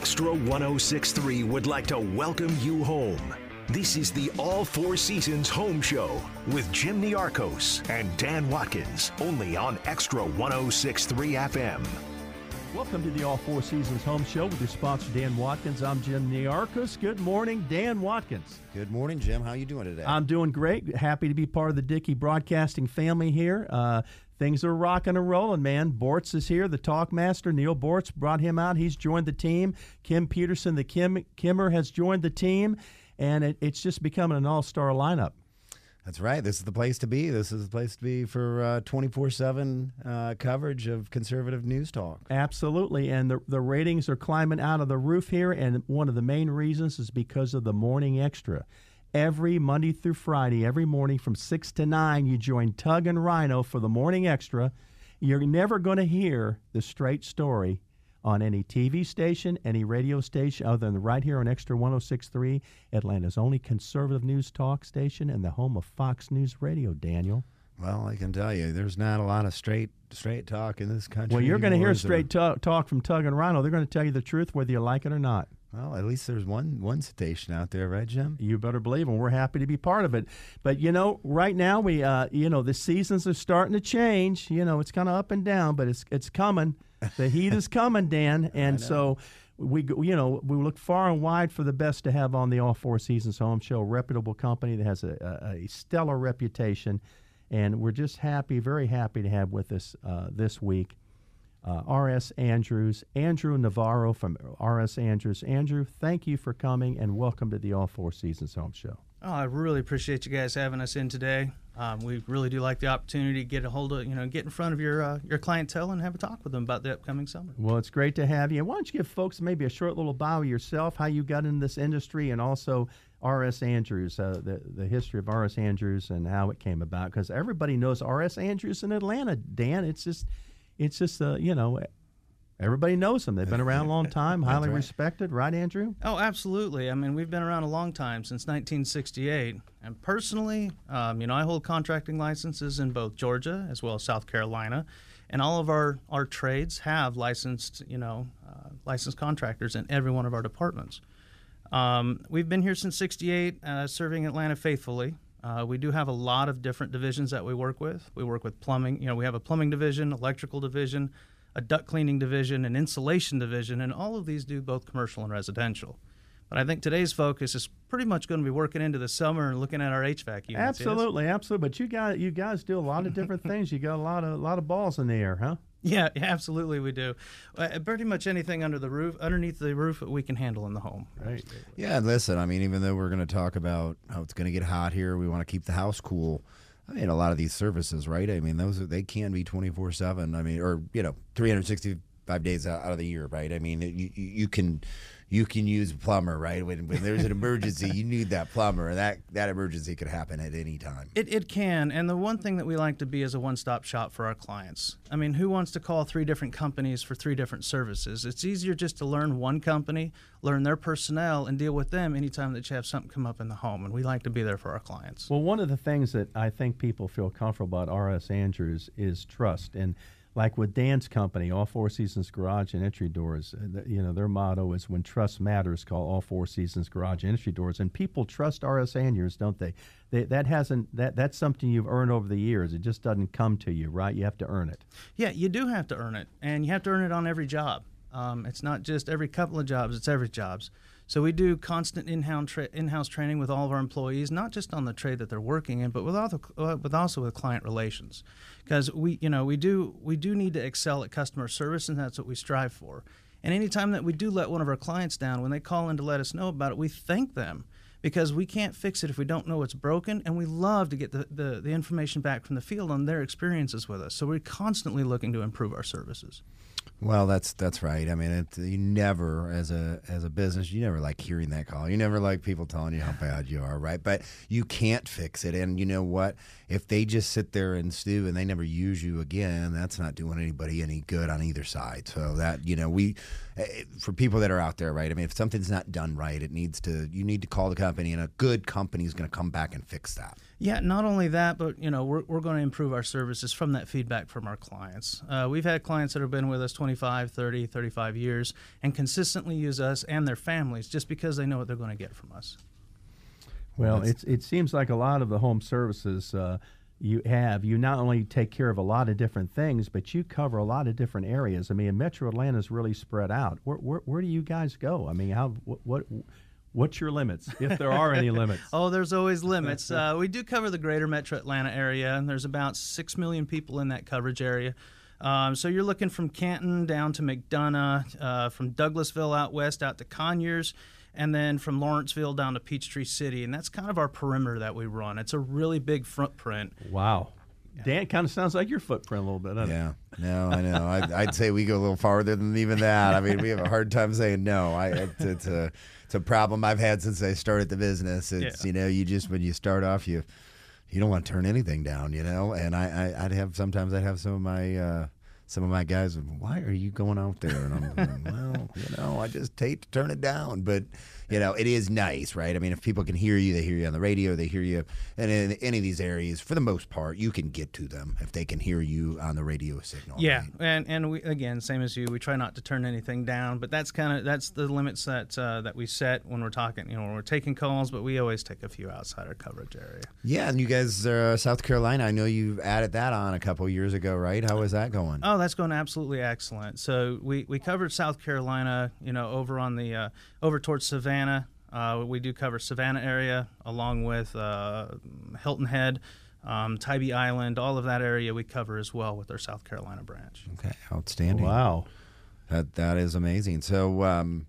Extra 1063 would like to welcome you home. This is the All Four Seasons Home Show with Jim Niarchos and Dan Watkins, only on Extra 1063 FM. Welcome to the All Four Seasons Home Show with your sponsor Dan Watkins. I'm Jim Niarchos. Good morning, Dan Watkins. Good morning, Jim. How are you doing today? I'm doing great. Happy to be part of the Dickey Broadcasting family here. Uh, things are rocking and rolling, man. Boortz is here, the talk master. Neal Boortz brought him out. He's joined the team. Kim Peterson, the Kim Kimmer, has joined the team, and it, it's just becoming an all-star lineup. That's right. This is the place to be. This is the place to be for 24 uh, 7 uh, coverage of conservative news talk. Absolutely. And the, the ratings are climbing out of the roof here. And one of the main reasons is because of the morning extra. Every Monday through Friday, every morning from 6 to 9, you join Tug and Rhino for the morning extra. You're never going to hear the straight story on any TV station, any radio station, other than right here on Extra 1063, Atlanta's only conservative news talk station and the home of Fox News Radio, Daniel. Well, I can tell you, there's not a lot of straight straight talk in this country. Well, you're going to hear straight talk, talk from Tug and Rhino. They're going to tell you the truth, whether you like it or not. Well, at least there's one one station out there, right, Jim? You better believe, and we're happy to be part of it. But you know, right now we, uh, you know, the seasons are starting to change. You know, it's kind of up and down, but it's it's coming. The heat is coming, Dan, and so we you know we look far and wide for the best to have on the All Four Seasons Home Show, a reputable company that has a, a, a stellar reputation, and we're just happy, very happy to have with us uh, this week. Uh, R.S. Andrews, Andrew Navarro from R.S. Andrews. Andrew, thank you for coming and welcome to the All Four Seasons Home Show. Oh, I really appreciate you guys having us in today. Um, we really do like the opportunity to get a hold of, you know, get in front of your uh, your clientele and have a talk with them about the upcoming summer. Well, it's great to have you. Why don't you give folks maybe a short little bio yourself, how you got in this industry, and also R.S. Andrews, uh, the the history of R.S. Andrews and how it came about, because everybody knows R.S. Andrews in Atlanta. Dan, it's just, it's just, uh, you know, Everybody knows them. They've been around a long time, highly right. respected, right, Andrew? Oh, absolutely. I mean, we've been around a long time since 1968. And personally, um, you know, I hold contracting licenses in both Georgia as well as South Carolina, and all of our our trades have licensed, you know, uh, licensed contractors in every one of our departments. Um, we've been here since '68, uh, serving Atlanta faithfully. Uh, we do have a lot of different divisions that we work with. We work with plumbing. You know, we have a plumbing division, electrical division, a duct cleaning division, an insulation division, and all of these do both commercial and residential. But I think today's focus is pretty much going to be working into the summer and looking at our HVAC units. Absolutely, absolutely. But you got you guys do a lot of different things. You got a lot of a lot of balls in the air, huh? Yeah, absolutely, we do. Uh, pretty much anything under the roof, underneath the roof, we can handle in the home. Right. Yeah, and listen, I mean, even though we're going to talk about how it's going to get hot here, we want to keep the house cool. I mean, a lot of these services, right? I mean, those are, they can be twenty four seven. I mean, or you know, three hundred sixty five days out, of the year, right? I mean, you you can you can use a plumber, right? When, when there's an emergency, you need that plumber, and that, that emergency could happen at any time. It, it can. And the one thing that we like to be is a one stop shop for our clients. I mean, who wants to call three different companies for three different services? It's easier just to learn one company, learn their personnel, and deal with them anytime that you have something come up in the home. And we like to be there for our clients. Well, one of the things that I think people feel comfortable about RS Andrews is trust. And like with Dan's company, All Four Seasons Garage and Entry Doors, uh, you know, their motto is when trust matters, call All Four Seasons Garage and Entry Doors. And people trust RS Andrews, don't they? they? That hasn't that that's something you've earned over the years. It just doesn't come to you, right? You have to earn it. Yeah, you do have to earn it, and you have to earn it on every job. Um, it's not just every couple of jobs; it's every jobs. So we do constant in-house, tra- in-house training with all of our employees, not just on the trade that they're working in, but with also, uh, with also with client relations, because we you know we do we do need to excel at customer service, and that's what we strive for. And anytime that we do let one of our clients down, when they call in to let us know about it, we thank them because we can't fix it if we don't know it's broken and we love to get the, the, the, information back from the field on their experiences with us. So we're constantly looking to improve our services Well, that's that's right. I mean, it, you never, as a as a business, you never like hearing that call. You never like people telling you how bad you are, right? But you can't fix it. And you know what? If they just sit there and stew and they never use you again, that's not doing anybody any good on either side. So that you know, we eh, for people that are out there, right? I mean, if something's not done right, it needs to you need to call the company, and a good company is going to come back and fix that. Yeah, not only that, but you know, we're, we're going to improve our services from that feedback from our clients. Uh, we've had clients that have been with us 25, 30, 35 years and consistently use us and their families just because they know what they're going to get from us. Well, it's, it seems like a lot of the home services uh, you have, you not only take care of a lot of different things, but you cover a lot of different areas. I mean, Metro Atlanta is really spread out. Where, where, where do you guys go? I mean, how what, what What's your limits, if there are any limits? oh, there's always limits. Uh, we do cover the greater metro Atlanta area, and there's about 6 million people in that coverage area. Um, so you're looking from Canton down to McDonough, uh, from Douglasville out west out to Conyers, and then from Lawrenceville down to Peachtree City. And that's kind of our perimeter that we run. It's a really big footprint. Wow. Dan kind of sounds like your footprint a little bit. yeah, no, I know. I'd, I'd, say we go a little farther than even that. I mean, we have a hard time saying no. I, it's, it's a it's a problem I've had since I started the business. It's yeah. you know, you just when you start off, you you don't want to turn anything down, you know. And I, I would have sometimes I'd have some of my uh, some of my guys. Why are you going out there? And I'm like, well, you know, I just hate to turn it down, but you know, it is nice, right? I mean, if people can hear you, they hear you on the radio, they hear you, and in any of these areas, for the most part, you can get to them if they can hear you on the radio signal. Yeah, right? and and we again, same as you, we try not to turn anything down, but that's kind of that's the limits that uh, that we set when we're talking. You know, when we're taking calls, but we always take a few outside our coverage area. Yeah, and you guys, uh, South Carolina, I know you've added that on a couple years ago, right? How is that going? Oh, that's going absolutely excellent. So we we covered South Carolina, you know, over on the uh, over towards Savannah. Uh, we do cover Savannah area along with uh, Hilton Head, um, Tybee Island, all of that area we cover as well with our South Carolina branch. Okay, outstanding. Wow, that that is amazing. So. Um,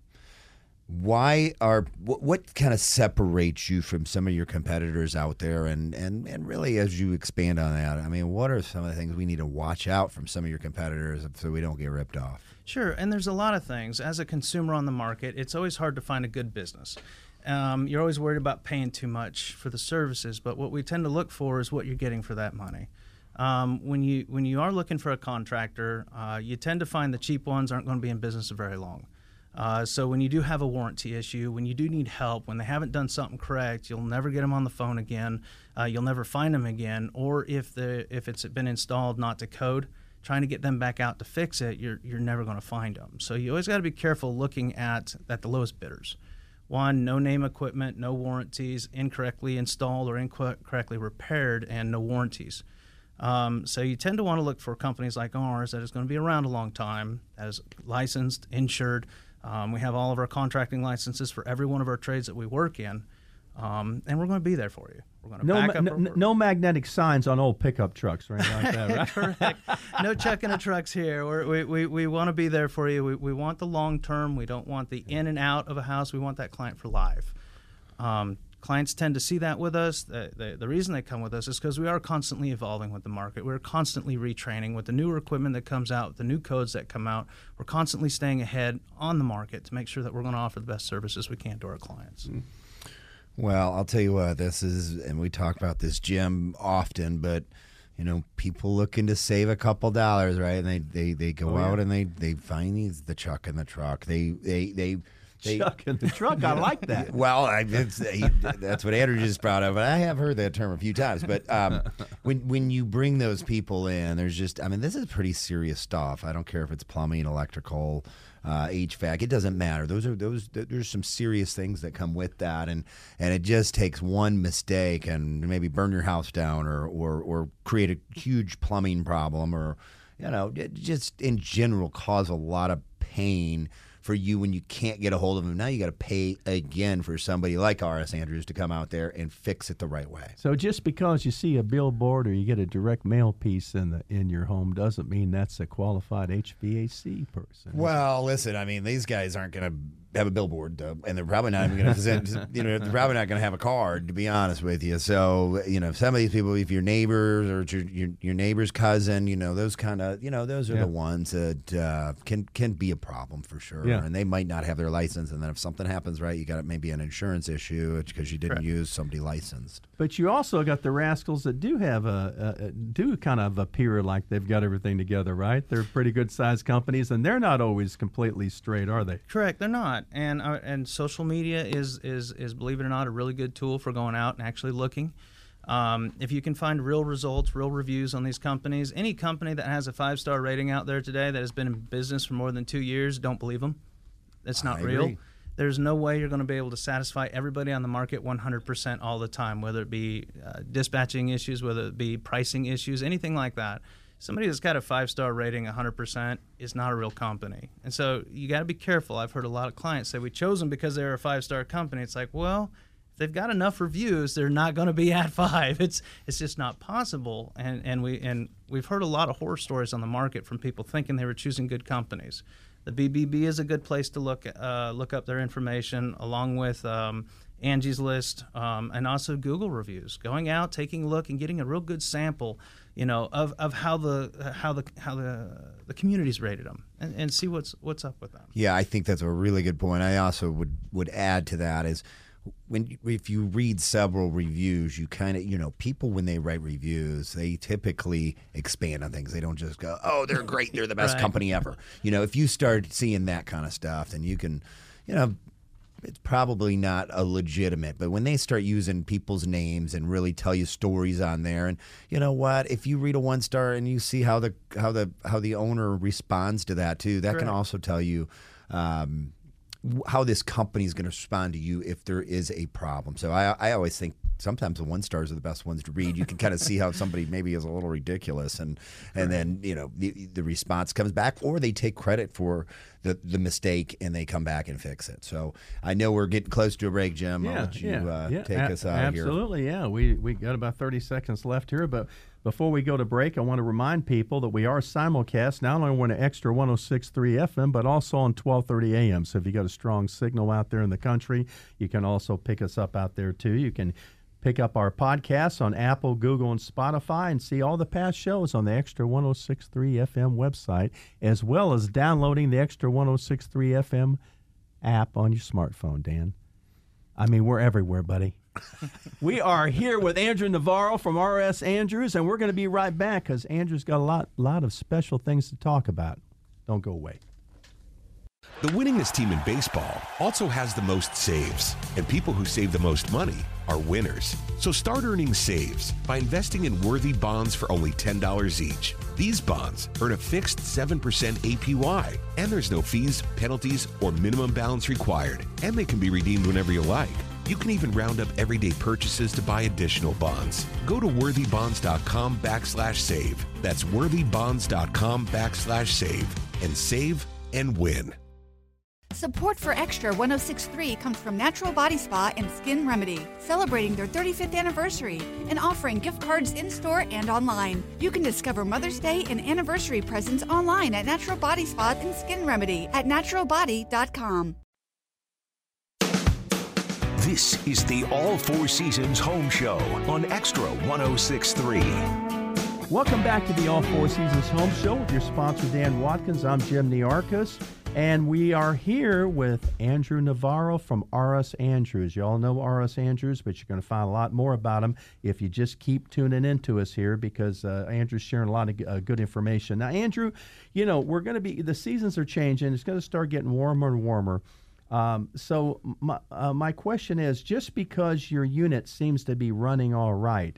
why are what, what, kind of separates you from some of your competitors out there and, and and really as you expand on that i mean what are some of the things we need to watch out from some of your competitors so we don't get ripped off Sure, and there's a lot of things. As a consumer on the market, it's always hard to find a good business. Um, you're always worried about paying too much for the services, but what we tend to look for is what you're getting for that money. Um, when you when you are looking for a contractor, uh, you tend to find the cheap ones aren't going to be in business very long. Uh, so when you do have a warranty issue, when you do need help, when they haven't done something correct, you'll never get them on the phone again. Uh, you'll never find them again. Or if the if it's been installed not to code, trying to get them back out to fix it, you're, you're never going to find them. So you always got to be careful looking at, at the lowest bidders. One, no name equipment, no warranties, incorrectly installed or incorrectly repaired, and no warranties. Um, so you tend to want to look for companies like ours that is going to be around a long time, that is licensed, insured. Um, we have all of our contracting licenses for every one of our trades that we work in, um, and we're going to be there for you. We're going to no, back up. No, no, magnetic signs on old pickup trucks or anything like that, right? Correct. No checking the trucks here. We're, we we, we want to be there for you. We, we want the long term. We don't want the in and out of a house. We want that client for life. Um, clients tend to see that with us. The, the, the reason they come with us is because we are constantly evolving with the market. We're constantly retraining with the newer equipment that comes out, the new codes that come out. We're constantly staying ahead on the market to make sure that we're going to offer the best services we can to our clients. Mm-hmm. Well, I'll tell you what, this is, and we talk about this, Jim, often, but you know, people looking to save a couple dollars, right? And they they, they go oh, out and they they find these the chuck in the truck. They they they. They, Chuck in the truck. I like that. Well, I, he, that's what Andrew just proud of. and I have heard that term a few times. But um, when when you bring those people in, there's just, I mean, this is pretty serious stuff. I don't care if it's plumbing, electrical, uh, HVAC. It doesn't matter. Those are those. There's some serious things that come with that, and and it just takes one mistake and maybe burn your house down, or or or create a huge plumbing problem, or you know, just in general cause a lot of pain for you when you can't get a hold of them. Now you got to pay again for somebody like R.S. Andrews to come out there and fix it the right way. So just because you see a billboard or you get a direct mail piece in the in your home doesn't mean that's a qualified HVAC person. Well, listen, I mean these guys aren't going to have a billboard, uh, and they're probably not even going to, you know, they're probably not going to have a card, to be honest with you. So, you know, some of these people, if your neighbors or your your, your neighbor's cousin, you know, those kind of, you know, those are Yeah. the ones that uh, can can be a problem for sure. Yeah. And they might not have their license, and then if something happens, right, you got maybe an insurance issue because you didn't Correct. use somebody licensed. But you also got the rascals that do have a, a, a do kind of appear like they've got everything together, right? They're pretty good sized companies, and they're not always completely straight, are they? Correct, they're not, and uh, and social media is is is believe it or not a really good tool for going out and actually looking. Um, if you can find real results, real reviews on these companies, any company that has a five star rating out there today that has been in business for more than two years, don't believe them. It's not I real. agree. There's no way you're going to be able to satisfy everybody on the market 100% all the time, whether it be uh, dispatching issues, whether it be pricing issues, anything like that. Somebody that's got a five star rating 100% is not a real company. And so you got to be careful. I've heard a lot of clients say, We chose them because they're a five star company. It's like, well, if they've got enough reviews, they're not going to be at five. It's it's just not possible. And and we and we've heard a lot of horror stories on the market from people thinking they were choosing good companies. The BBB is a good place to look uh, look up their information, along with um, Angie's List um, and also Google reviews. Going out, taking a look, and getting a real good sample, you know, of, of how the how the how the the community's rated them, and, and see what's what's up with them. Yeah, I think that's a really good point. I also would would add to that is when if you read several reviews, you kind of you know people when they write reviews, they typically expand on things. They don't just go, "Oh, they're great, they're the best Right. company ever." You know, if you start seeing that kind of stuff, then you can, you know. It's probably not a legitimate, but when they start using people's names and really tell you stories on there, and you know what, if you read a one star and you see how the how the how the owner responds to that too, that can also tell you um, how this company is going to respond to you if there is a problem. So I, I always think sometimes the one stars are the best ones to read. You can kind of see how somebody maybe is a little ridiculous, and and then you know the, the response comes back, or they take credit for the the mistake and they come back and fix it. So I know we're getting close to a break, Jim. I'll let you uh, take A- us out of here. Absolutely, yeah. We we got about thirty seconds left here, but before we go to break, I want to remind people that we are simulcast not only on extra 106.3 FM, but also on 12:30 AM. So if you got a strong signal out there in the country, you can also pick us up out there too. You can pick up our podcasts on Apple, Google, and Spotify, and see all the past shows on the Extra 106.3 FM website, as well as downloading the Extra 106.3 FM app on your smartphone. Dan. I mean, we're everywhere, buddy. We are here with Andrew Navarro from RS Andrews, and we're going to be right back because Andrew's got a lot, lot of special things to talk about. Don't go away. The winningest team in baseball also has the most saves, and people who save the most money are winners. So start earning saves by investing in worthy bonds for only $10 each. These bonds earn a fixed 7% APY, and there's no fees, penalties, or minimum balance required, and they can be redeemed whenever you like. You can even round up everyday purchases to buy additional bonds. Go to worthybonds.com backslash save. That's worthybonds.com backslash save and save and win. Support for Extra 1063 comes from Natural Body Spa and Skin Remedy, celebrating their 35th anniversary and offering gift cards in store and online. You can discover Mother's Day and anniversary presents online at Natural Body Spa and Skin Remedy at naturalbody.com. This is the All Four Seasons Home Show on Extra 1063. Welcome back to the All Four Seasons Home Show with your sponsor, Dan Watkins. I'm Jim Niarchos, and we are here with Andrew Navarro from RS Andrews. You all know RS Andrews, but you're going to find a lot more about him if you just keep tuning into us here because uh, Andrew's sharing a lot of uh, good information. Now, Andrew, you know, we're going to be, the seasons are changing. It's going to start getting warmer and warmer. Um, so my, uh, my question is, just because your unit seems to be running all right,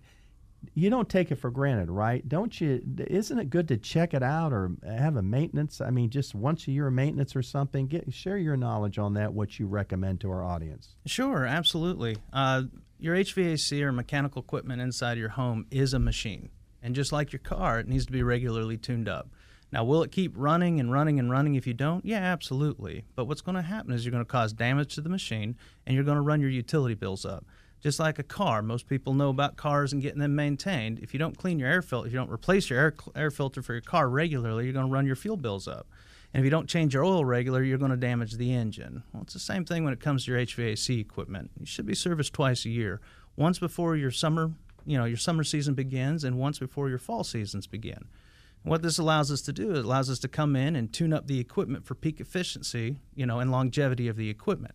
you don't take it for granted, right? Don't you? Isn't it good to check it out or have a maintenance? I mean, just once a year maintenance or something. Get share your knowledge on that. What you recommend to our audience? Sure, absolutely. Uh, your HVAC or mechanical equipment inside your home is a machine. And just like your car, it needs to be regularly tuned up. Now, will it keep running and running and running if you don't? Yeah, absolutely. But what's going to happen is you're going to cause damage to the machine and you're going to run your utility bills up. Just like a car, most people know about cars and getting them maintained. If you don't clean your air filter, if you don't replace your air, air filter for your car regularly, you're going to run your fuel bills up. And if you don't change your oil regular, you're going to damage the engine. Well, it's the same thing when it comes to your HVAC equipment. You should be serviced twice a year. Once before your summer, you know, your summer season begins and once before your fall seasons begin. What this allows us to do, it allows us to come in and tune up the equipment for peak efficiency, you know, and longevity of the equipment.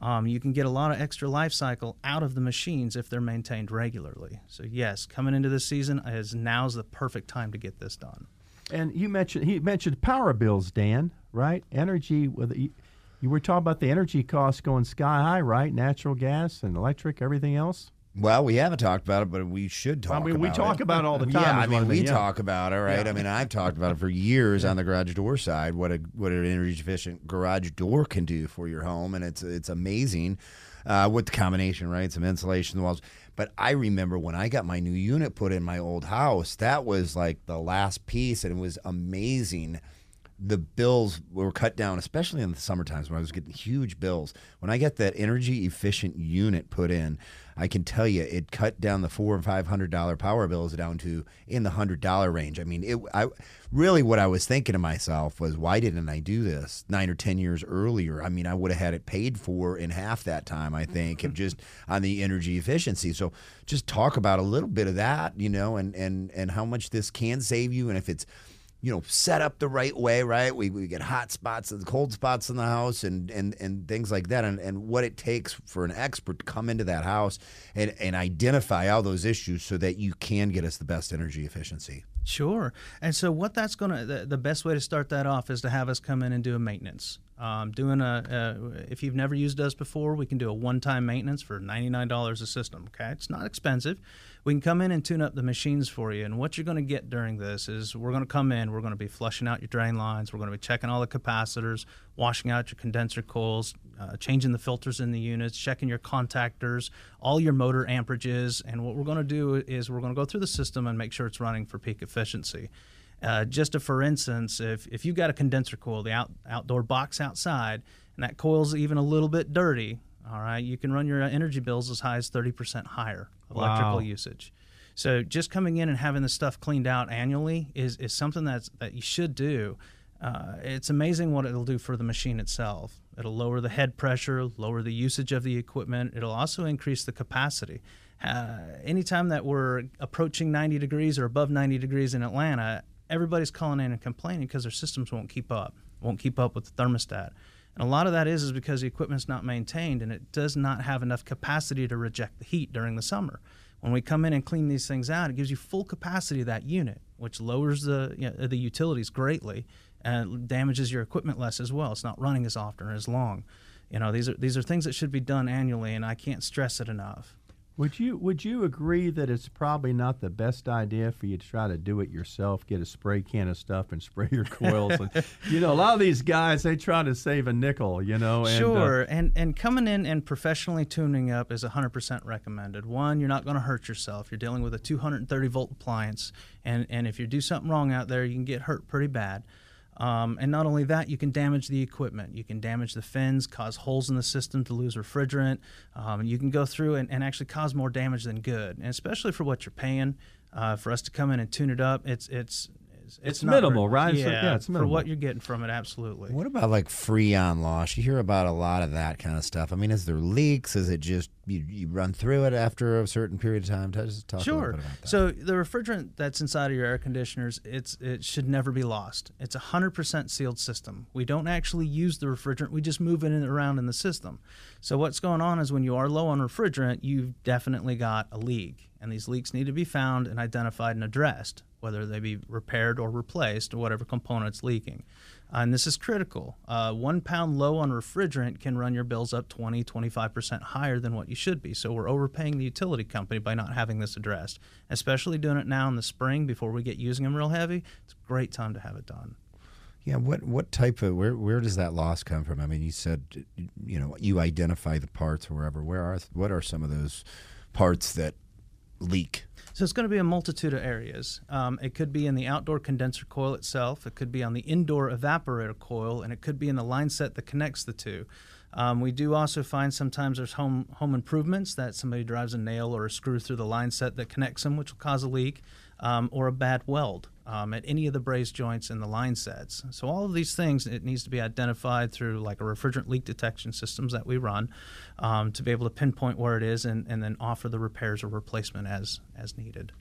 Um, you can get a lot of extra life cycle out of the machines if they're maintained regularly. So yes, coming into this season is now's the perfect time to get this done. And you mentioned he mentioned power bills, Dan. Right? Energy with you, you were talking about the energy costs going sky high, right? Natural gas and electric, everything else. Well, we haven't talked about it, but we should talk. About it. I mean, we talk it. about it all the time. Yeah, I mean, we yeah. talk about it, right? I mean, I've talked about it for years on the garage door side. What a what an energy efficient garage door can do for your home, and it's it's amazing uh, with the combination, right? Some insulation in the walls. But I remember when I got my new unit put in my old house, that was like the last piece, and it was amazing the bills were cut down, especially in the summer times when I was getting huge bills. When I got that energy efficient unit put in, I can tell you it cut down the four and five hundred dollar power bills down to in the hundred dollar range. I mean, it. I really what I was thinking to myself was, why didn't I do this nine or ten years earlier? I mean, I would have had it paid for in half that time. I think, if mm-hmm. just on the energy efficiency. So, just talk about a little bit of that, you know, and and and how much this can save you, and if it's you know, set up the right way, right? We, we get hot spots and cold spots in the house and, and, and things like that. And, and what it takes for an expert to come into that house and, and identify all those issues so that you can get us the best energy efficiency. Sure. And so, what that's going to, the, the best way to start that off is to have us come in and do a maintenance. Um, doing a, a, if you've never used us before, we can do a one time maintenance for $99 a system. Okay. It's not expensive. We can come in and tune up the machines for you. And what you're going to get during this is we're going to come in, we're going to be flushing out your drain lines, we're going to be checking all the capacitors, washing out your condenser coils, uh, changing the filters in the units, checking your contactors, all your motor amperages. And what we're going to do is we're going to go through the system and make sure it's running for peak efficiency. Uh, just a, for instance, if, if you've got a condenser coil, the out, outdoor box outside, and that coil's even a little bit dirty, all right, you can run your energy bills as high as 30% higher electrical Wow. usage. So just coming in and having the stuff cleaned out annually is, is something that's, that you should do. Uh, it's amazing what it'll do for the machine itself. It'll lower the head pressure, lower the usage of the equipment. It'll also increase the capacity. Uh, anytime that we're approaching 90 degrees or above 90 degrees in Atlanta, everybody's calling in and complaining because their systems won't keep up, won't keep up with the thermostat. And a lot of that is is because the equipment's not maintained and it does not have enough capacity to reject the heat during the summer. When we come in and clean these things out, it gives you full capacity of that unit, which lowers the you know, the utilities greatly and damages your equipment less as well. It's not running as often or as long. You know, these are these are things that should be done annually, and I can't stress it enough. Would you would you agree that it's probably not the best idea for you to try to do it yourself? Get a spray can of stuff and spray your coils. and, you know, a lot of these guys they try to save a nickel. You know, and, uh, sure, and and coming in and professionally tuning up is 100% recommended. One, you're not going to hurt yourself. You're dealing with a 230 volt appliance, and and if you do something wrong out there, you can get hurt pretty bad. Um, and not only that, you can damage the equipment. You can damage the fins, cause holes in the system to lose refrigerant. Um, you can go through and, and actually cause more damage than good. And especially for what you're paying, uh, for us to come in and tune it up, it's it's it's, It's minimal, hurt- right? Yeah, So, yeah, it's for minimal. what you're getting from it, absolutely. What about like freon loss? You hear about a lot of that kind of stuff. I mean, is there leaks? Is it just you, you run through it after a certain period of time? Just talk a Sure. bit about that. So the refrigerant that's inside of your air conditioners, it's it should never be lost. It's a hundred percent sealed system. We don't actually use the refrigerant; we just move it in, around in the system. So what's going on is when you are low on refrigerant, you've definitely got a leak, and these leaks need to be found and identified and addressed, whether they be repaired or replaced, or whatever component's leaking. Uh, and this is critical. Uh, one pound low on refrigerant can run your bills up 20, 25% higher than what you should be. So we're overpaying the utility company by not having this addressed. Especially doing it now in the spring before we get using them real heavy, it's a great time to have it done. Yeah, what what type of where where does that loss come from? I mean, you said you know you identify the parts or wherever. Where are what are some of those parts that leak? So it's going to be a multitude of areas. Um, it could be in the outdoor condenser coil itself. It could be on the indoor evaporator coil, and it could be in the line set that connects the two. Um, we do also find sometimes there's home home improvements that somebody drives a nail or a screw through the line set that connects them, which will cause a leak, um, or a bad weld. Um, at any of the braze joints in the line sets. So all of these things it needs to be identified through like a refrigerant leak detection systems that we run um, to be able to pinpoint where it is and, and then offer the repairs or replacement as as needed.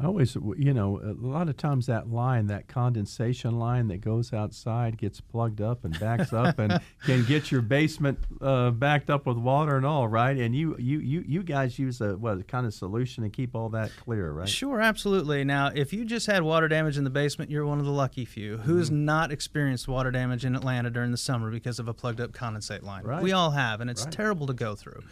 I always, you know, a lot of times that line, that condensation line that goes outside, gets plugged up and backs up, and can get your basement uh, backed up with water and all, right? And you, you, you, you guys use a what kind of solution to keep all that clear, right? Sure, absolutely. Now, if you just had water damage in the basement, you're one of the lucky few. Who's mm-hmm. not experienced water damage in Atlanta during the summer because of a plugged up condensate line? Right. We all have, and it's right. terrible to go through.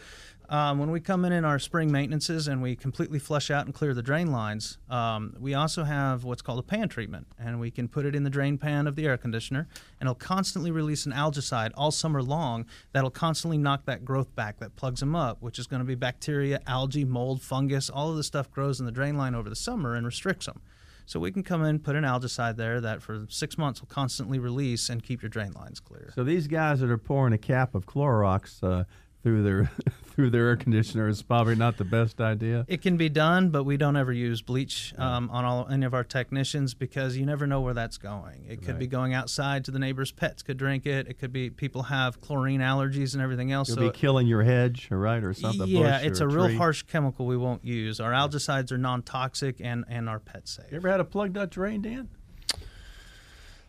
Um, when we come in in our spring maintenances and we completely flush out and clear the drain lines, um, we also have what's called a pan treatment, and we can put it in the drain pan of the air conditioner, and it'll constantly release an algicide all summer long that'll constantly knock that growth back that plugs them up, which is going to be bacteria, algae, mold, fungus, all of the stuff grows in the drain line over the summer and restricts them. So we can come in, put an algicide there that for six months will constantly release and keep your drain lines clear. So these guys that are pouring a cap of Clorox. Uh, through their through their air conditioner is probably not the best idea. It can be done, but we don't ever use bleach um, on all any of our technicians because you never know where that's going. It could right. be going outside to the neighbors' pets could drink it. It could be people have chlorine allergies and everything else. You'll so be killing your hedge, right, or something. Yeah, it's a, a real harsh chemical we won't use. Our algicides are non-toxic and and our pet safe. You ever had a plugged up drain, Dan?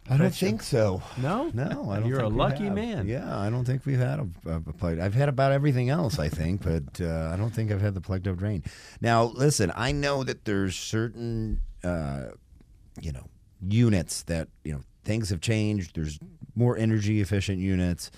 I don't think so. No, no. I don't You're a lucky man. Yeah, I don't think we've had a, a, plugged. I've had about everything else, I think, but uh, I don't think I've had the plugged up drain. Now, listen, I know that there's certain, uh, you know, units that you know things have changed. There's more energy efficient units.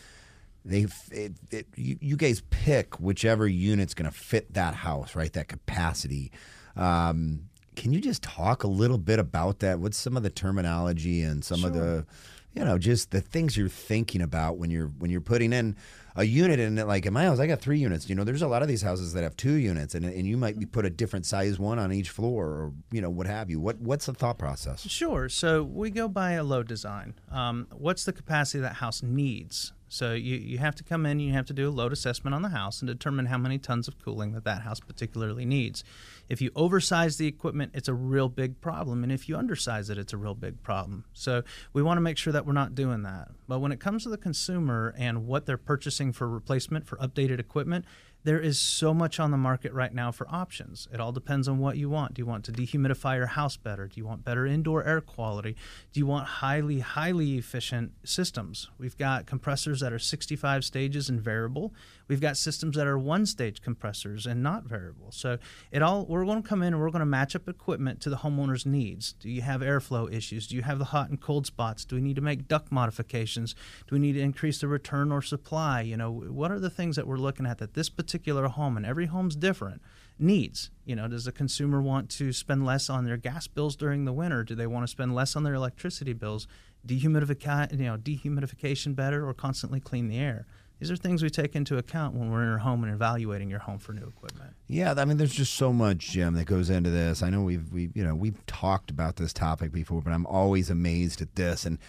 They, it, it, you, you, guys pick whichever unit's going to fit that house, right? That capacity. Um, can you just talk a little bit about that? What's some of the terminology and some sure. of the, you know, just the things you're thinking about when you're when you're putting in a unit in it? Like in my house, I got three units. You know, there's a lot of these houses that have two units, and and you might be put a different size one on each floor, or you know, what have you. What what's the thought process? Sure. So we go by a load design. Um, what's the capacity that house needs? So you, you have to come in, you have to do a load assessment on the house and determine how many tons of cooling that that house particularly needs. If you oversize the equipment, it's a real big problem. And if you undersize it, it's a real big problem. So we want to make sure that we're not doing that. But when it comes to the consumer and what they're purchasing for replacement for updated equipment, there is so much on the market right now for options. It all depends on what you want. Do you want to dehumidify your house better? Do you want better indoor air quality? Do you want highly, highly efficient systems? We've got compressors that are 65 stages and variable. We've got systems that are one stage compressors and not variable. So it all we're going to come in and we're going to match up equipment to the homeowner's needs. Do you have airflow issues? Do you have the hot and cold spots? Do we need to make duct modifications? Do we need to increase the return or supply? You know, what are the things that we're looking at that this particular home and every home's different needs. You know, does the consumer want to spend less on their gas bills during the winter? Do they want to spend less on their electricity bills? Dehumidification, you know, dehumidification better or constantly clean the air? These are things we take into account when we're in our home and evaluating your home for new equipment. Yeah, I mean, there's just so much, Jim, that goes into this. I know we've we you know we've talked about this topic before, but I'm always amazed at this and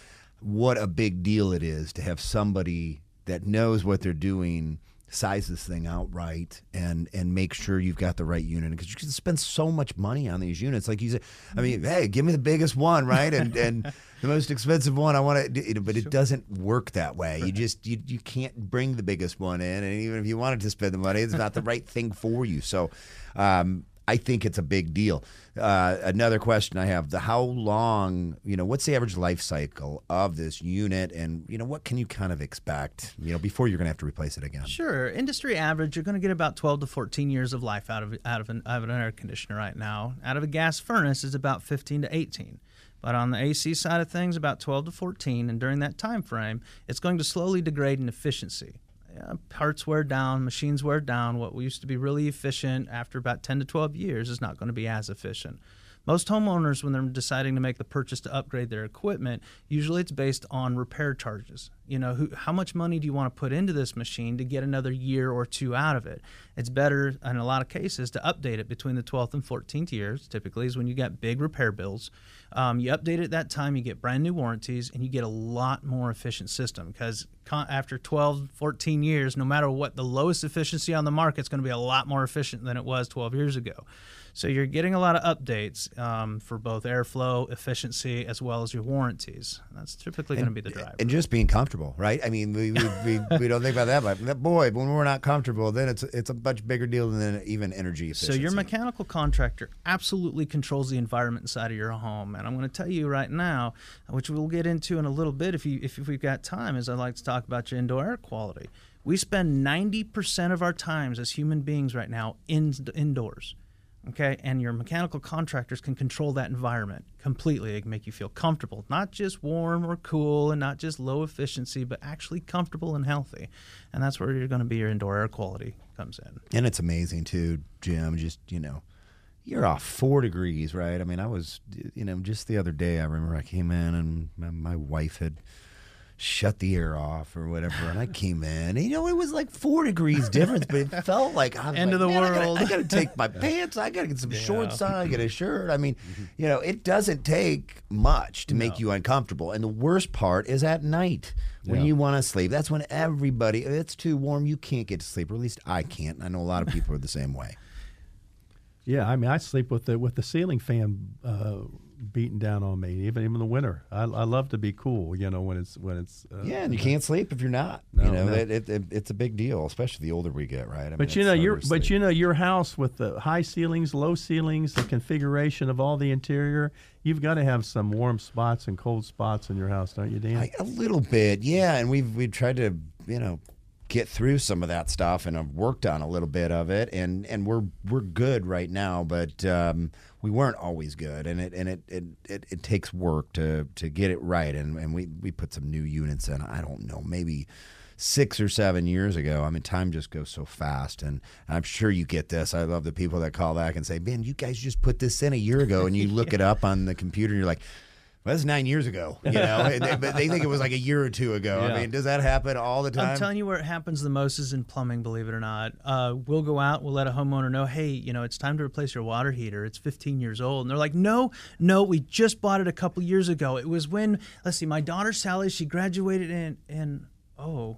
what a big deal it is to have somebody that knows what they're doing size this thing out right and and make sure you've got the right unit because you can spend so much money on these units. Like you said i mean hey give me the biggest one right? And and the most expensive one i want to but it doesn't work that way. You just you, you can't bring the biggest one in and even if you wanted to spend the money it's not the right thing for you. So um, I think it's a big deal. Uh, another question I have: the how long, you know, what's the average life cycle of this unit, and you know, what can you kind of expect, you know, before you're going to have to replace it again? Sure, industry average, you're going to get about 12 to 14 years of life out of out of an, out of an air conditioner right now. Out of a gas furnace is about 15 to 18. But on the AC side of things, about 12 to 14, and during that time frame, it's going to slowly degrade in efficiency parts wear down, machines wear down. What used to be really efficient after about 10 to 12 years is not going to be as efficient. Most homeowners, when they're deciding to make the purchase to upgrade their equipment, usually it's based on repair charges. You know, who, how much money do you want to put into this machine to get another year or two out of it? It's better in a lot of cases to update it between the 12th and 14th years. Typically, is when you get big repair bills. Um, you update it at that time, you get brand new warranties, and you get a lot more efficient system because con- after 12, 14 years, no matter what the lowest efficiency on the market, is going to be a lot more efficient than it was 12 years ago. So you're getting a lot of updates um, for both airflow efficiency as well as your warranties. That's typically going to be the driver. And just being comfortable, right? I mean, we, we, we, we don't think about that, but boy, when we're not comfortable, then it's it's a much bigger deal than even energy efficiency. So your mechanical contractor absolutely controls the environment inside of your home, and I'm going to tell you right now, which we'll get into in a little bit if you if, if we've got time, is I'd like to talk about your indoor air quality. We spend 90% of our times as human beings right now in, indoors okay? And your mechanical contractors can control that environment completely. They can make you feel comfortable not just warm or cool and not just low efficiency but actually comfortable and healthy. And that's where you're going to be your indoor air quality comes in. And it's amazing too jim just you know you're off four degrees right? I mean i was you know just the other day i remember i came in and my, my wife had shut the air off or whatever. And I came in, and, you know, it was like four degrees difference, but it felt like I was end like, of the world. I gotta, take my pants. I gotta get some yeah. shorts on. I get a shirt. I mean, you know, it doesn't take much to make no. you uncomfortable. And the worst part is at night when yeah. you want to sleep. That's when everybody. It's too warm. You can't get to sleep, or at least I can't. I know a lot of people are the same way. Yeah, I mean, I sleep with the with the ceiling fan. Uh, beating down on me, even even in the winter. I, I love to be cool, you know, when it's when it's. Uh, yeah, and you can't sleep if you're not. No, you know, no. it, it, it's a big deal, especially the older we get, right? I but mean, you know, your but you know, your house with the high ceilings, low ceilings, the configuration of all the interior, you've got to have some warm spots and cold spots in your house, don't you, Dan? I, a little bit, yeah. And we've we've tried to, you know, get through some of that stuff and I've worked on a little bit of it and and we're we're good right now but um, we weren't always good and it and it, it, it, it, takes work to to get it right and, and we, we put some new units in I don't know maybe six or seven years ago I mean time just goes so fast and I'm sure you get this I love the people that call back and say man you guys just put this in a year ago and you look yeah. it up on the computer and you're like well, that's nine years ago, you know, they, but they think it was like a year or two ago. Yeah. I mean, does that happen all the time? I'm telling you where it happens the most is in plumbing, believe it or not. Uh, we'll go out, we'll let a homeowner know, hey, you know, it's time to replace your water heater. It's 15 years old. And they're like, no, no, we just bought it a couple years ago. It was when, let's see, my daughter Sally, she graduated in, in oh,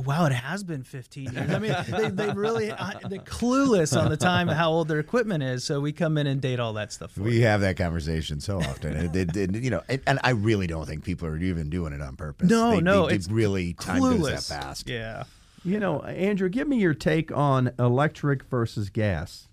oh wow, it has been 15 years. I mean, they, they really uh, they're clueless on the time and how old their equipment is. So we come in and date all that stuff. we you. have that conversation so often, and, it, it, you know, and, and, I really don't think people are even doing it on purpose. No, they, no, they, it's really time clueless. goes that fast. Yeah. You know, Andrew, give me your take on electric versus gas.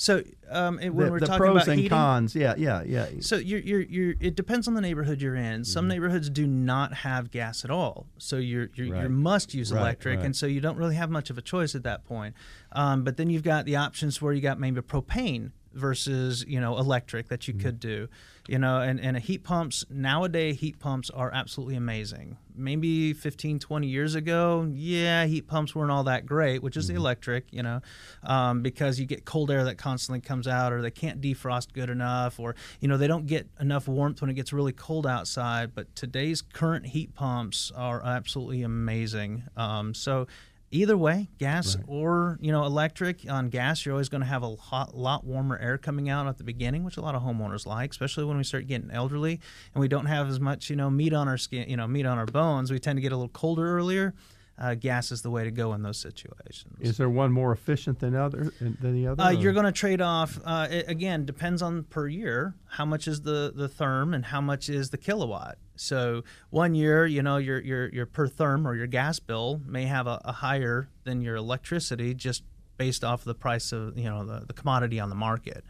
So um, it, when the, we're the talking pros about and heating, cons, yeah, yeah, yeah. So you're, you're, you're, it depends on the neighborhood you're in. Some mm-hmm. neighborhoods do not have gas at all, so you're, you're right. you must use right, electric, right. and so you don't really have much of a choice at that point. Um, but then you've got the options where you got maybe propane versus you know electric that you mm-hmm. could do you know and, and heat pumps nowadays heat pumps are absolutely amazing. Maybe 15 20 years ago yeah heat pumps weren't all that great which is mm-hmm. the electric you know um, because you get cold air that constantly comes out or they can't defrost good enough or you know they don't get enough warmth when it gets really cold outside. But today's current heat pumps are absolutely amazing. Um, so either way, gas right. or you know electric. On gas, you're always going to have a hot, lot warmer air coming out at the beginning, which a lot of homeowners like, especially when we start getting elderly and we don't have as much you know meat on our skin, you know meat on our bones. We tend to get a little colder earlier. Uh, gas is the way to go in those situations. Is there one more efficient than other than the other? Uh, you're going to trade off. Uh, it, again, depends on per year. How much is the the therm and how much is the kilowatt? So one year, you know, your your your per therm or your gas bill may have a, a higher than your electricity just based off the price of you know the, the commodity on the market.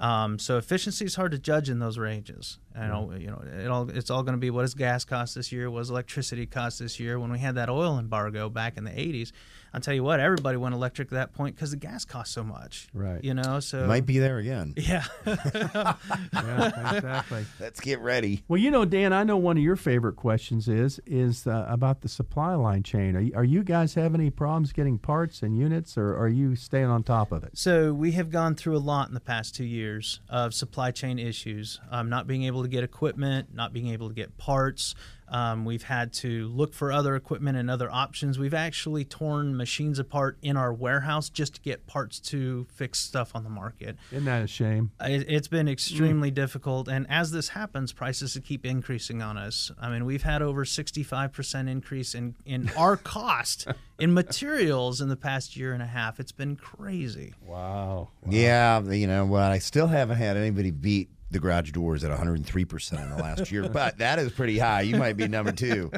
Um, so efficiency is hard to judge in those ranges. I know, you know, it all it's all going to be what does gas cost this year? What does electricity cost this year? When we had that oil embargo back in the 80s, I'll tell you what, everybody went electric at that point because the gas cost so much. Right. You know, so might be there again. Yeah. yeah, exactly. Let's get ready. Well, you know, Dan, I know one of your favorite questions is is uh, about the supply line chain. Are you, are you guys having any problems getting parts and units, or are you staying on top of it? So we have gone through a lot in the past two years of supply chain issues, um, not being able to get equipment, not being able to get parts. Um, we've had to look for other equipment and other options. We've actually torn machines apart in our warehouse just to get parts to fix stuff on the market. Isn't that a shame? It, it's been extremely difficult, and as this happens, prices keep increasing on us. I mean, we've had over 65% increase in, in our cost in materials in the past year and a half. It's been crazy. Wow. Yeah, you know what? I still haven't had anybody beat the garage doors at 103% in the last year, but that is pretty high. You might be number two.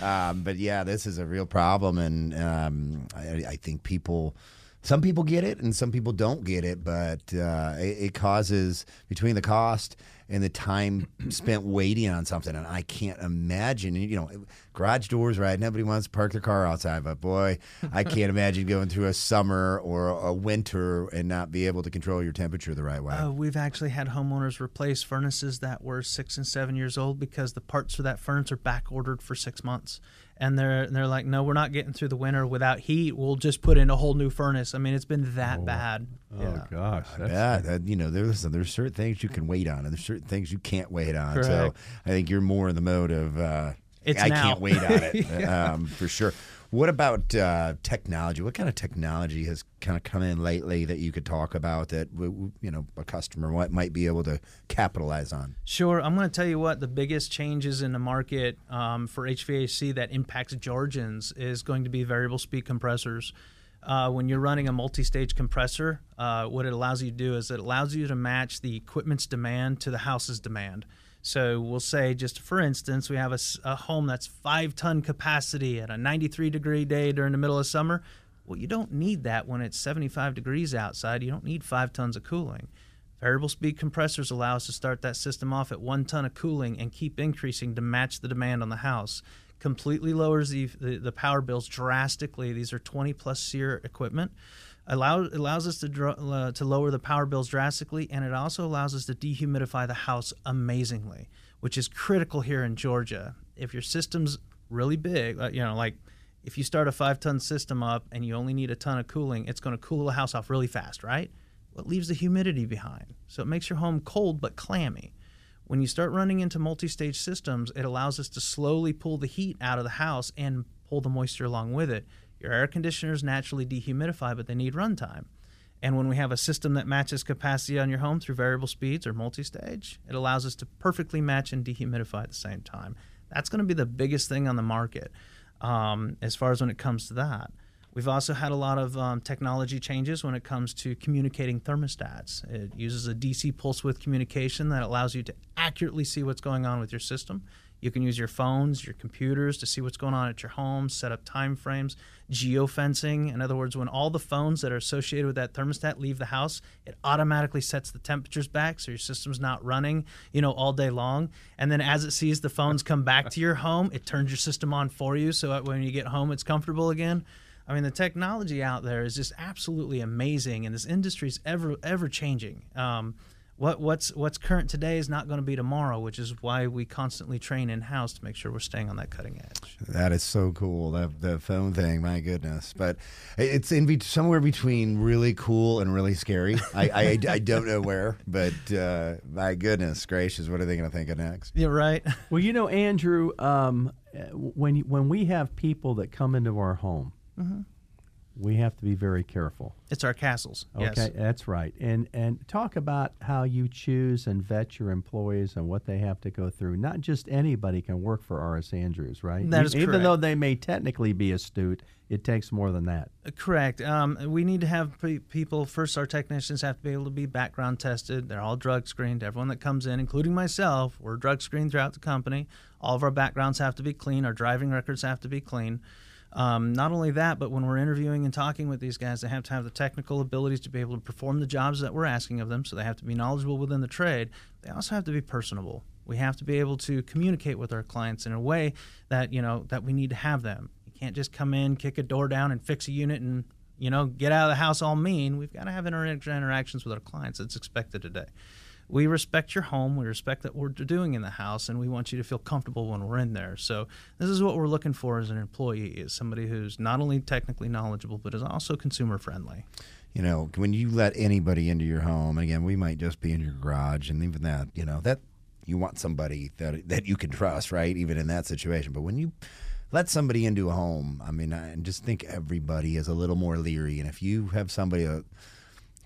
Um, but yeah, this is a real problem. And um, I, I, think people, some people get it and some people don't get it, but uh, it, it causes between the cost and the time spent waiting on something. And I can't imagine, you know, garage doors, right? Nobody wants to park their car outside, but boy, I can't imagine going through a summer or a winter and not be able to control your temperature the right way. Uh, we've actually had homeowners replace furnaces that were six and seven years old because the parts for that furnace are back ordered for six months and they're they're like, no, we're not getting through the winter without heat. We'll just put in a whole new furnace. I mean, it's been that oh. bad. Oh yeah. gosh, yeah. That, you know, there's there's certain things you can wait on, and there's certain things you can't wait on. Correct. So I think you're more in the mode of uh, it's I now. can't wait on it yeah. um, for sure. What about uh, technology? What kind of technology has kind of come in lately that you could talk about that you know a customer might, might be able to capitalize on? Sure, I'm going to tell you what the biggest changes in the market um, for HVAC that impacts Georgians is going to be variable speed compressors. Uh, when you're running a multi-stage compressor, uh, what it allows you to do is it allows you to match the equipment's demand to the house's demand. So we'll say, just for instance, we have a, a home that's five ton capacity at a 93 degree day during the middle of summer. Well, you don't need that when it's 75 degrees outside. You don't need five tons of cooling. Variable speed compressors allow us to start that system off at one ton of cooling and keep increasing to match the demand on the house. Completely lowers the, the, the power bills drastically. These are 20 plus SEER equipment allow, allows us to, uh, to lower the power bills drastically, and it also allows us to dehumidify the house amazingly, which is critical here in Georgia. If your system's really big, uh, you know, like if you start a five ton system up and you only need a ton of cooling, it's going to cool the house off really fast, right? It leaves the humidity behind. So it makes your home cold but clammy. When you start running into multi stage systems, it allows us to slowly pull the heat out of the house and pull the moisture along with it. Your air conditioners naturally dehumidify, but they need runtime. And when we have a system that matches capacity on your home through variable speeds or multi stage, it allows us to perfectly match and dehumidify at the same time. That's going to be the biggest thing on the market um, as far as when it comes to that. We've also had a lot of um, technology changes when it comes to communicating thermostats. It uses a DC pulse width communication that allows you to accurately see what's going on with your system. You can use your phones, your computers to see what's going on at your home, set up time frames, geofencing. In other words, when all the phones that are associated with that thermostat leave the house, it automatically sets the temperatures back so your system's not running, you know, all day long. And then as it sees the phones come back to your home, it turns your system on for you so that when you get home it's comfortable again. I mean, the technology out there is just absolutely amazing, and this industry is ever ever changing. Um, what what's what's current today is not going to be tomorrow, which is why we constantly train in house to make sure we're staying on that cutting edge. That is so cool. That the phone thing, my goodness. But it's in be- somewhere between really cool and really scary. I, I, I don't know where, but uh, my goodness gracious, what are they going to think of next? You're right. Well, you know, Andrew, um, when when we have people that come into our home. Mm-hmm we have to be very careful. It's our castles. Okay, yes. that's right. And and talk about how you choose and vet your employees and what they have to go through. Not just anybody can work for RS Andrews, right? That is Even correct. though they may technically be astute, it takes more than that. Uh, correct. Um, we need to have pre- people. First, our technicians have to be able to be background tested. They're all drug screened. Everyone that comes in, including myself, we're drug screened throughout the company. All of our backgrounds have to be clean. Our driving records have to be clean. Um, not only that, but when we're interviewing and talking with these guys, they have to have the technical abilities to be able to perform the jobs that we're asking of them. So they have to be knowledgeable within the trade. They also have to be personable. We have to be able to communicate with our clients in a way that you know that we need to have them. You can't just come in, kick a door down, and fix a unit, and you know get out of the house all mean. We've got to have inter- interactions with our clients. It's expected today we respect your home, we respect that we're doing in the house, and we want you to feel comfortable when we're in there. So this is what we're looking for as an employee: is somebody who's not only technically knowledgeable but is also consumer friendly. You know, when you let anybody into your home, again, we might just be in your garage, and even that, you know, that you want somebody that that you can trust, right? Even in that situation. But when you let somebody into a home, I mean, I just think everybody is a little more leery. And if you have somebody that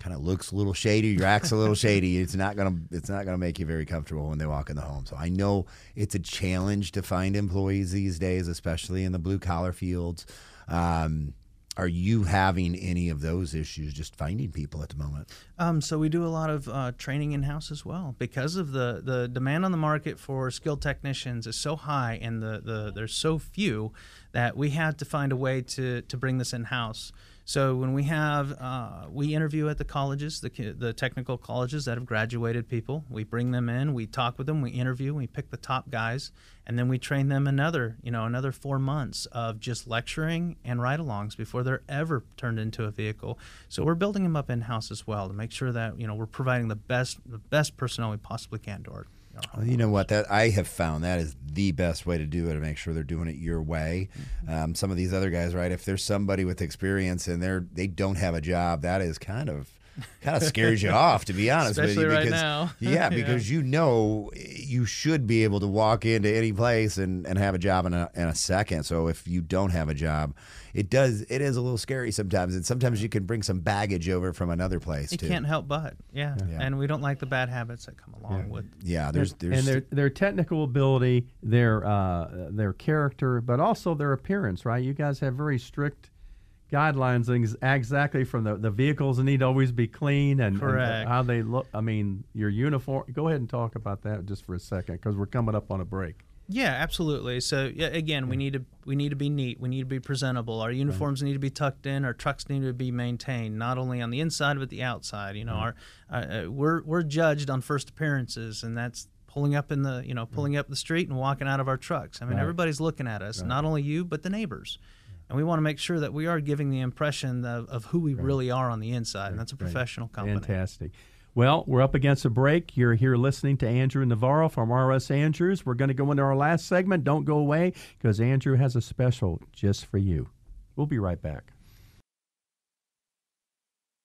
kind of looks a little shady, your act's a little shady, it's not gonna it's not gonna make you very comfortable when they walk in the home. So I know it's a challenge to find employees these days, especially in the blue collar fields. Um, are you having any of those issues just finding people at the moment? Um, so we do a lot of uh, training in house as well because of the the demand on the market for skilled technicians is so high and the, the there's so few that we had to find a way to to bring this in house. So when we have, uh, we interview at the colleges, the, the technical colleges that have graduated people. We bring them in, we talk with them, we interview, we pick the top guys, and then we train them another, you know, another four months of just lecturing and ride-alongs before they're ever turned into a vehicle. So we're building them up in house as well to make sure that you know we're providing the best, the best personnel we possibly can to our you know what? That I have found that is the best way to do it to make sure they're doing it your way. Mm-hmm. Um, some of these other guys, right? If there's somebody with experience and they're they don't have a job, that is kind of kind of scares you off, to be honest Especially with you. Because, right now. yeah, because yeah. you know you should be able to walk into any place and, and have a job in a, in a second. So if you don't have a job, it does it is a little scary sometimes, and sometimes you can bring some baggage over from another place. You too. can't help but yeah. yeah. and we don't like the bad habits that come along yeah. with. Yeah, there's, there's and their their technical ability, their uh, their character, but also their appearance. Right, you guys have very strict guidelines exactly from the, the vehicles need to always be clean and, and, how they look. I mean, your uniform. Go ahead and talk about that just for a second because we're coming up on a break. Yeah, absolutely. So yeah, again, we need to we need to be neat. We need to be presentable. Our uniforms right. need to be tucked in. Our trucks need to be maintained, not only on the inside but the outside. You know, right. our uh, uh, we're we're judged on first appearances, and that's pulling up in the you know pulling up the street and walking out of our trucks. I mean, right. everybody's looking at us, not only you but the neighbors and we want to make sure that we are giving the impression of, of who we right. really are on the inside, and that's a professional right. company. Fantastic. Well, we're up against a break. You're here listening to Andrew Navarro from RS Andrews. We're going to go into our last segment. Don't go away because Andrew has a special just for you. We'll be right back.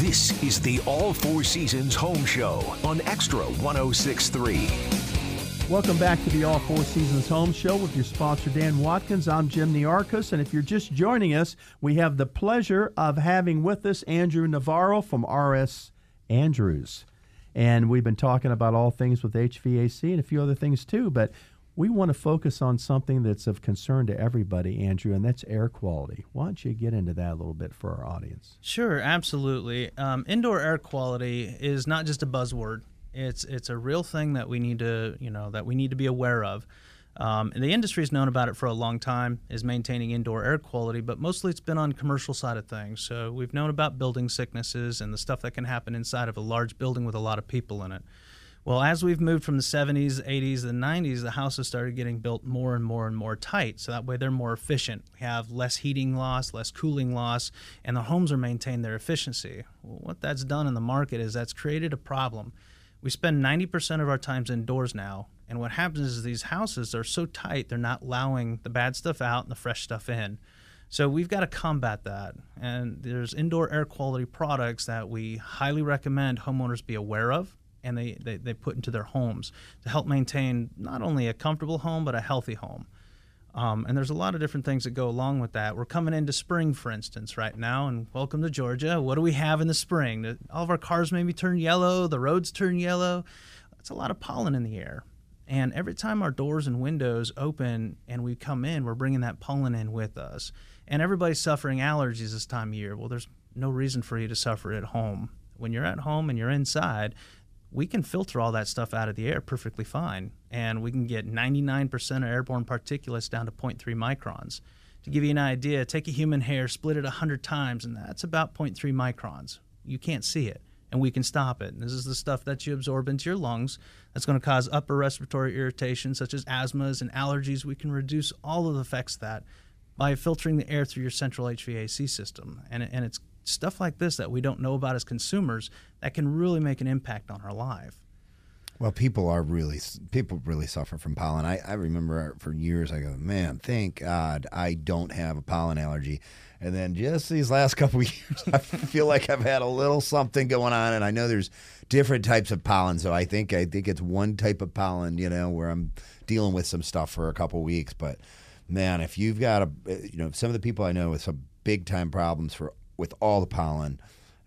This is the All Four Seasons Home Show on Xtra 1063. Welcome back to the All Four Seasons Home Show with your sponsor, Dan Watkins. I'm Jim Niarchos, and if you're just joining us, we have the pleasure of having with us Andrew Navarro from RS Andrews. And we've been talking about all things with HVAC and a few other things too, but we want to focus on something that's of concern to everybody, Andrew, and that's air quality. Why don't you get into that a little bit for our audience? Sure, absolutely. Um, indoor air quality is not just a buzzword. It's it's a real thing that we need to you know that we need to be aware of. Um, and the industry has known about it for a long time, is maintaining indoor air quality, but mostly it's been on commercial side of things. So we've known about building sicknesses and the stuff that can happen inside of a large building with a lot of people in it. Well, as we've moved from the 70s, 80s, and 90s, the houses started getting built more and more and more tight. So that way they're more efficient. We have less heating loss, less cooling loss, and the homes are maintained their efficiency. Well, what that's done in the market is that's created a problem. We spend 90% of our times indoors now, and what happens is these houses are so tight, they're not allowing the bad stuff out and the fresh stuff in. So we've got to combat that. And there's indoor air quality products that we highly recommend homeowners be aware of and they, they, they put into their homes to help maintain not only a comfortable home but a healthy home. Um, and there's a lot of different things that go along with that. We're coming into spring, for instance, right now, and welcome to Georgia. What do we have in the spring? All of our cars maybe turn yellow, the roads turn yellow. It's a lot of pollen in the air. And every time our doors and windows open and we come in, we're bringing that pollen in with us. And everybody's suffering allergies this time of year. Well, there's no reason for you to suffer at home. When you're at home and you're inside, we can filter all that stuff out of the air perfectly fine. And we can get 99% of airborne particulates down to 0.3 microns. To give you an idea, take a human hair, split it 100 times, and that's about 0.3 microns. You can't see it and we can stop it. And this is the stuff that you absorb into your lungs that's going to cause upper respiratory irritation, such as asthmas and allergies. We can reduce all of the effects of that by filtering the air through your central HVAC system. And, and it's stuff like this that we don't know about as consumers that can really make an impact on our life. Well, people are really people really suffer from pollen. I, I remember for years I go, man, thank God I don't have a pollen allergy. And then just these last couple years, I feel like I've had a little something going on, and I know there's different types of pollen. So I think I think it's one type of pollen, you know, where I'm dealing with some stuff for a couple weeks. But man, if you've got a, eh, you know, some of the people I know with some big time problems for with all the pollen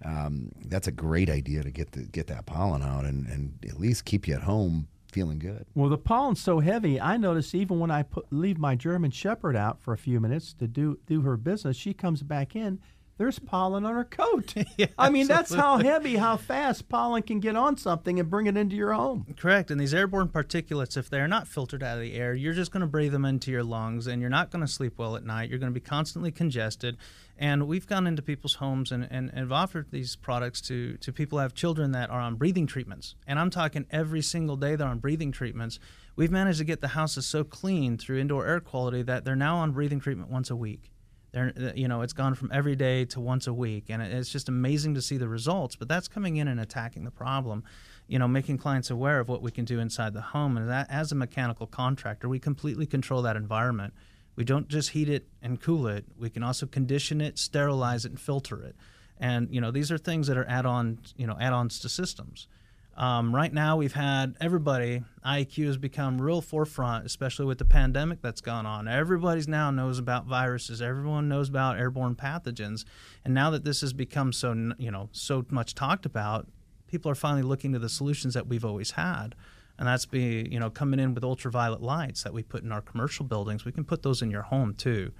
um, that's a great idea to get the, get that pollen out and, and at least keep you at home feeling good. Well, the pollen's so heavy. I notice even when I put, leave my German Shepherd out for a few minutes to do do her business, she comes back in there's pollen on her coat. yeah, I mean, that's how heavy, how fast pollen can get on something and bring it into your home. Correct. And these airborne particulates, if they're not filtered out of the air, you're just going to breathe them into your lungs and you're not going to sleep well at night. You're going to be constantly congested. And we've gone into people's homes and, and, and have offered these products to, to people who have children that are on breathing treatments. And I'm talking every single day they're on breathing treatments. We've managed to get the houses so clean through indoor air quality that they're now on breathing treatment once a week. They're, uh, you know, it's gone from every day to once a week, and it's just amazing to see the results. But that's coming in and attacking the problem, you know, making clients aware of what we can do inside the home. And that, as a mechanical contractor, we completely control that environment. We don't just heat it and cool it. We can also condition it, sterilize it, and filter it. And you know, these are things that are add-on, you know, add-ons to systems. Um, right now, we've had everybody, IAQ has become real forefront, especially with the pandemic that's gone on. Everybody's now knows about viruses. Everyone knows about airborne pathogens. And now that this has become so, you know, so much talked about, people are finally looking to the solutions that we've always had. And that's be, you know, coming in with ultraviolet lights that we put in our commercial buildings. We can put those in your home too.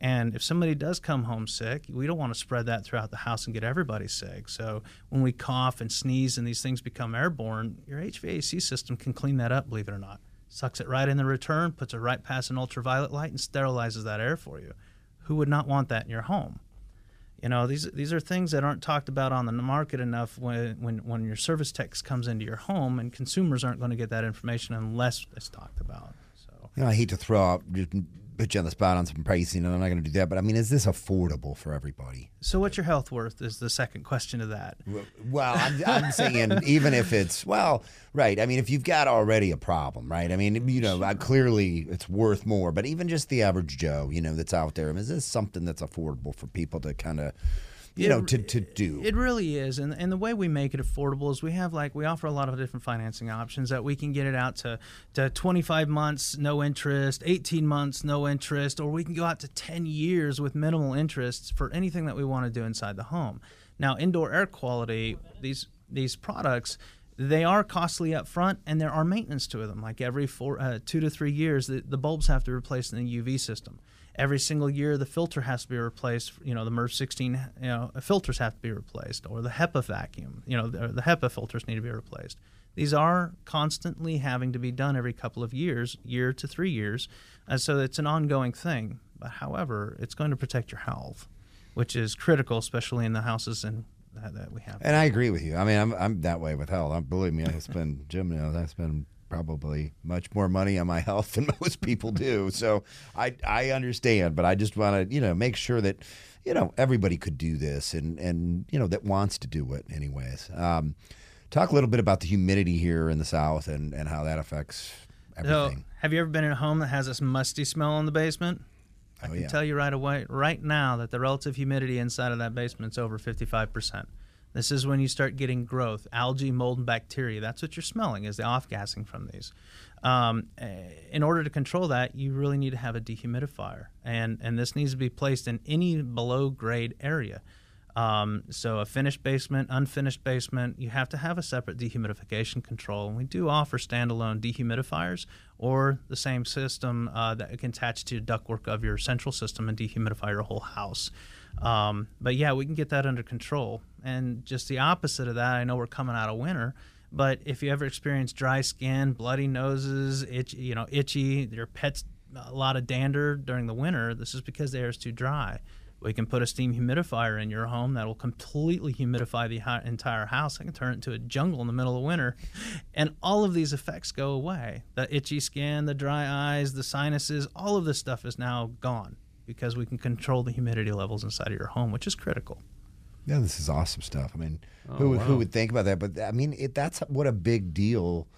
And if somebody does come home sick, we don't want to spread that throughout the house and get everybody sick. So when we cough and sneeze and these things become airborne, your HVAC system can clean that up, believe it or not. Sucks it right in the return, puts it right past an ultraviolet light, and sterilizes that air for you. Who would not want that in your home? You know, these these are things that aren't talked about on the market enough when when, when your service tech comes into your home, and consumers aren't going to get that information unless it's talked about. So, you know, I hate to throw out put you on the spot on some pricing, and I'm not going to do that. But I mean, is this affordable for everybody? So, what's your health worth? Is the second question to that. Well, I'm, I'm saying even if it's well, right. I mean, if you've got already a problem, right? I mean, you know, clearly it's worth more. But even just the average Joe, you know, that's out there, is this something that's affordable for people to kind of you it, know to, to do. it really is and, and the way we make it affordable is we have like we offer a lot of different financing options that we can get it out to to 25 months no interest 18 months no interest or we can go out to 10 years with minimal interest for anything that we want to do inside the home. Now indoor air quality these these products they are costly up front and there are maintenance to them. Like every four uh, two to three years the, the bulbs have to replace in the uv system every single year the filter has to be replaced. You know, the MERV 16 you know, filters have to be replaced, or the HEPA vacuum, you know, the, the HEPA filters need to be replaced. These are constantly having to be done every couple of years, year to three years. And so it's an ongoing thing. But however, it's going to protect your health, which is critical, especially in the houses and that, that we have. And I agree with you. I mean, I'm, I'm that way with health. I, believe me, I spend, Jim knows, I spend probably much more money on my health than most people do. So I I understand, but I just want to you know make sure that you know everybody could do this and and you know that wants to do it anyways. Um, talk a little bit about the humidity here in the south and and how that affects everything. So, have you ever been in a home that has this musty smell in the basement? I oh, can yeah. tell you right away, right now, that the relative humidity inside of that basement is over 55%. This is when you start getting growth, algae, mold, and bacteria. That's what you're smelling is the off gassing from these. Um, eh, in order to control that, you really need to have a dehumidifier, and and this needs to be placed in any below grade area. Um, so a finished basement, unfinished basement, you have to have a separate dehumidification control. And we do offer standalone dehumidifiers or the same system uh, that can attach to your ductwork of your central system and dehumidify your whole house. Um, but yeah, we can get that under control. And just the opposite of that, I know we're coming out of winter. But if you ever experience dry skin, bloody noses, itch, you know, itchy, your pets a lot of dander during the winter, this is because the air is too dry. We can put a steam humidifier in your home that will completely humidify the entire house. I can turn it into a jungle in the middle of winter. And all of these effects go away. The itchy skin, the dry eyes, the sinuses, all of this stuff is now gone because we can control the humidity levels inside of your home, which is critical. Yeah, this is awesome stuff. I mean, Oh, who would wow. who would think about that? But I mean, it, that's what a big deal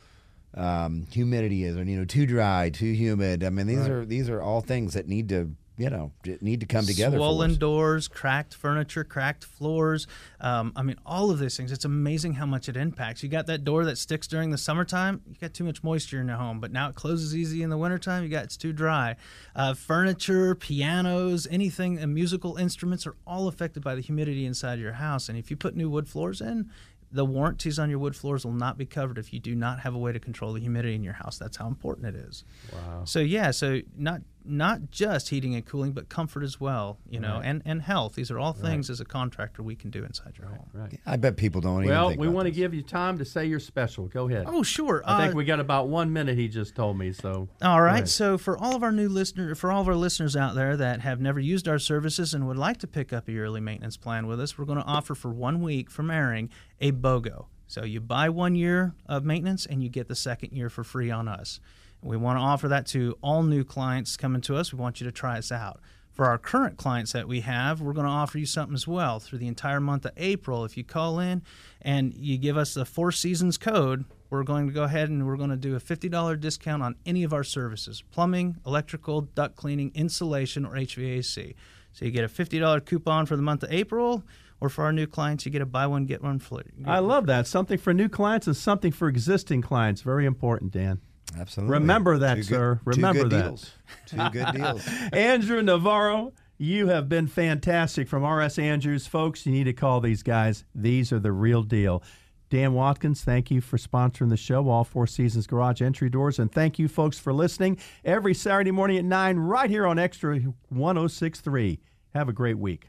um, humidity is, or you know, too dry, too humid. I mean, these are these are all things that need to you know need to come together. for Swollen us. doors, cracked furniture, cracked floors. Um, I mean, all of these things. It's amazing how much it impacts. You got that door that sticks during the summertime. You got too much moisture in your home, but now it closes easy in the wintertime. You got it's too dry. Uh, furniture, pianos, anything, and musical instruments are all affected by the humidity inside your house. And if you put new wood floors in, the warranties on your wood floors will not be covered if you do not have a way to control the humidity in your house. That's how important it is. Wow. So yeah, so not not just heating and cooling, but comfort as well, you know, and and health. These are all things as a contractor we can do inside your home. Right. I bet people don't even. Well, think we about want to give you time to say you're special. Go ahead. Oh sure. I think Uh, we got about one minute. He just told me so. All right. So for all of our new listeners, for all of our listeners out there that have never used our services and would like to pick up a yearly maintenance plan with us, we're going to offer for one week from airing a BOGO. So you buy one year of maintenance and you get the second year for free on us. We want to offer that to all new clients coming to us. We want you to try us out. For our current clients that we have, we're going to offer you something as well through the entire month of April. If you call in and you give us the Four Seasons code, we're going to go ahead and we're going to do a $50 discount on any of our services plumbing, electrical, duct cleaning, insulation, or HVAC. So you get a $50 coupon for the month of April, or for our new clients, you get a buy one, get one free. I love that. Something for new clients and something for existing clients. Very important, Dan. Absolutely. Remember that, Two sir. Good, Remember two good that. deals. Two good deals. Andrew Navarro, you have been fantastic from RS Andrews. Folks, you need to call these guys. These are the real deal. Dan Watkins, thank you for sponsoring the show, All Four Seasons Garage Entry Doors. And thank you, folks, for listening every Saturday morning at 9 right here on Xtra 1063. Have a great week.